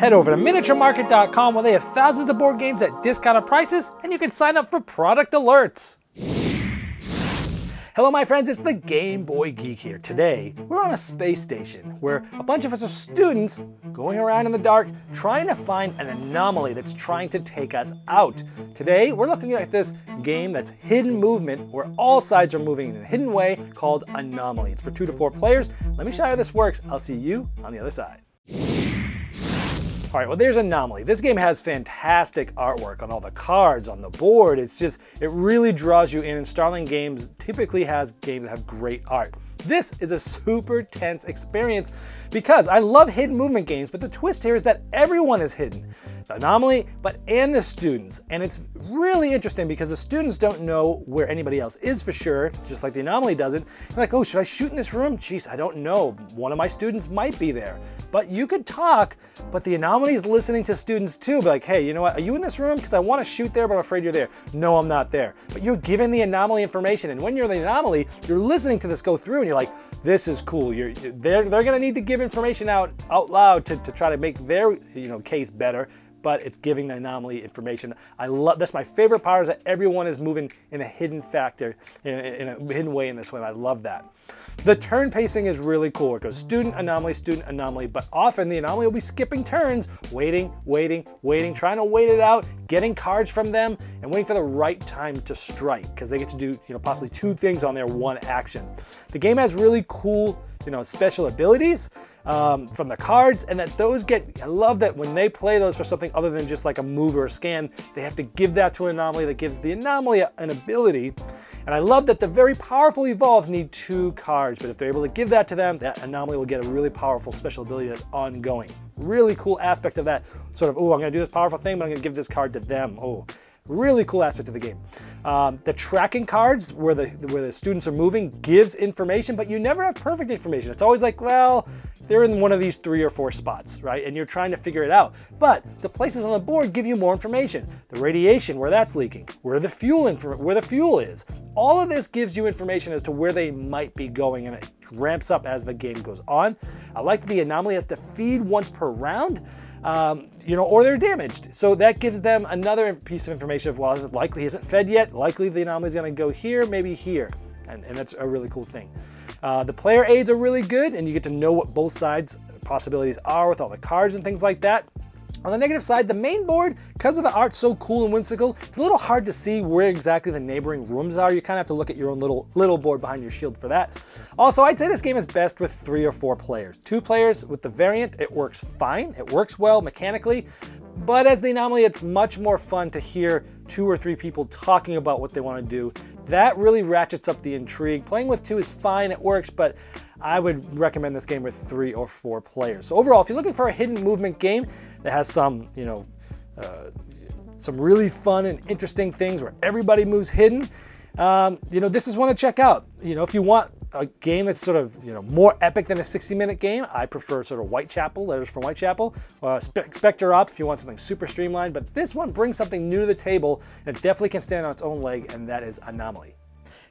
Head over to miniaturemarket.com where they have thousands of board games at discounted prices and you can sign up for product alerts. Hello, my friends, it's the Game Boy Geek here. Today, we're on a space station where a bunch of us are students going around in the dark trying to find an anomaly that's trying to take us out. Today, we're looking at this game that's hidden movement where all sides are moving in a hidden way called Anomaly. It's for two to four players. Let me show you how this works. I'll see you on the other side. All right, well, there's Anomaly. This game has fantastic artwork on all the cards, on the board. It's just, it really draws you in, and Starling Games typically has games that have great art. This is a super tense experience because I love hidden movement games, but the twist here is that everyone is hidden anomaly, but and the students. And it's really interesting because the students don't know where anybody else is for sure, just like the anomaly doesn't. They're like, oh, should I shoot in this room? Jeez, I don't know. One of my students might be there. But you could talk, but the anomaly is listening to students too. Be like, hey, you know what? Are you in this room? Because I want to shoot there, but I'm afraid you're there. No, I'm not there. But you're giving the anomaly information. And when you're the anomaly, you're listening to this go through and you're like, this is cool. You're, they're they're going to need to give information out out loud to, to try to make their you know case better but it's giving the anomaly information. I love that's my favorite part is that everyone is moving in a hidden factor, in a, in a hidden way in this one. I love that. The turn pacing is really cool. It goes student anomaly, student anomaly, but often the anomaly will be skipping turns, waiting, waiting, waiting, trying to wait it out, getting cards from them, and waiting for the right time to strike because they get to do you know possibly two things on their one action. The game has really cool you know special abilities um, from the cards, and that those get. I love that when they play those for something other than just like a move or a scan, they have to give that to an anomaly that gives the anomaly an ability. And I love that the very powerful evolves need two cards, but if they're able to give that to them, that anomaly will get a really powerful special ability that's ongoing. Really cool aspect of that sort of, oh, I'm gonna do this powerful thing, but I'm gonna give this card to them. Oh, Really cool aspect of the game. Um, the tracking cards where the where the students are moving gives information, but you never have perfect information. It's always like, well, they're in one of these three or four spots, right? And you're trying to figure it out. But the places on the board give you more information. The radiation, where that's leaking, where the fuel where the fuel is. All of this gives you information as to where they might be going, and it ramps up as the game goes on. I like the anomaly has to feed once per round um, you know, or they're damaged. So that gives them another piece of information of, well, it likely isn't fed yet, likely the anomaly is going to go here, maybe here. And, and that's a really cool thing. Uh, the player aids are really good, and you get to know what both sides' possibilities are with all the cards and things like that. On the negative side, the main board, because of the art so cool and whimsical, it's a little hard to see where exactly the neighboring rooms are. You kind of have to look at your own little little board behind your shield for that. Also, I'd say this game is best with three or four players. Two players with the variant, it works fine. It works well mechanically, but as the anomaly, it's much more fun to hear two or three people talking about what they want to do. That really ratchets up the intrigue. Playing with two is fine, it works, but I would recommend this game with three or four players. So overall, if you're looking for a hidden movement game that has some, you know, uh, some really fun and interesting things where everybody moves hidden, um, you know, this is one to check out. You know, if you want a game that's sort of you know more epic than a 60 minute game. I prefer sort of Whitechapel, Letters from Whitechapel. Uh, Spe- Specter Ops if you want something super streamlined, but this one brings something new to the table and definitely can stand on its own leg, and that is Anomaly.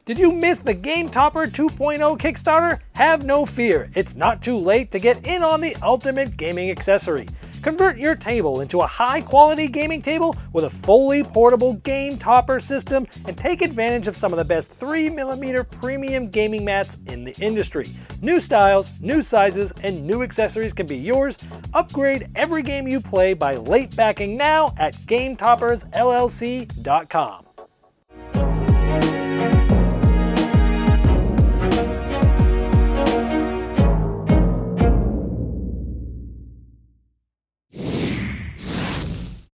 Did you miss the Game Topper 2.0 Kickstarter? Have no fear, it's not too late to get in on the ultimate gaming accessory. Convert your table into a high quality gaming table with a fully portable game topper system and take advantage of some of the best 3mm premium gaming mats in the industry. New styles, new sizes, and new accessories can be yours. Upgrade every game you play by late backing now at GameToppersLLC.com.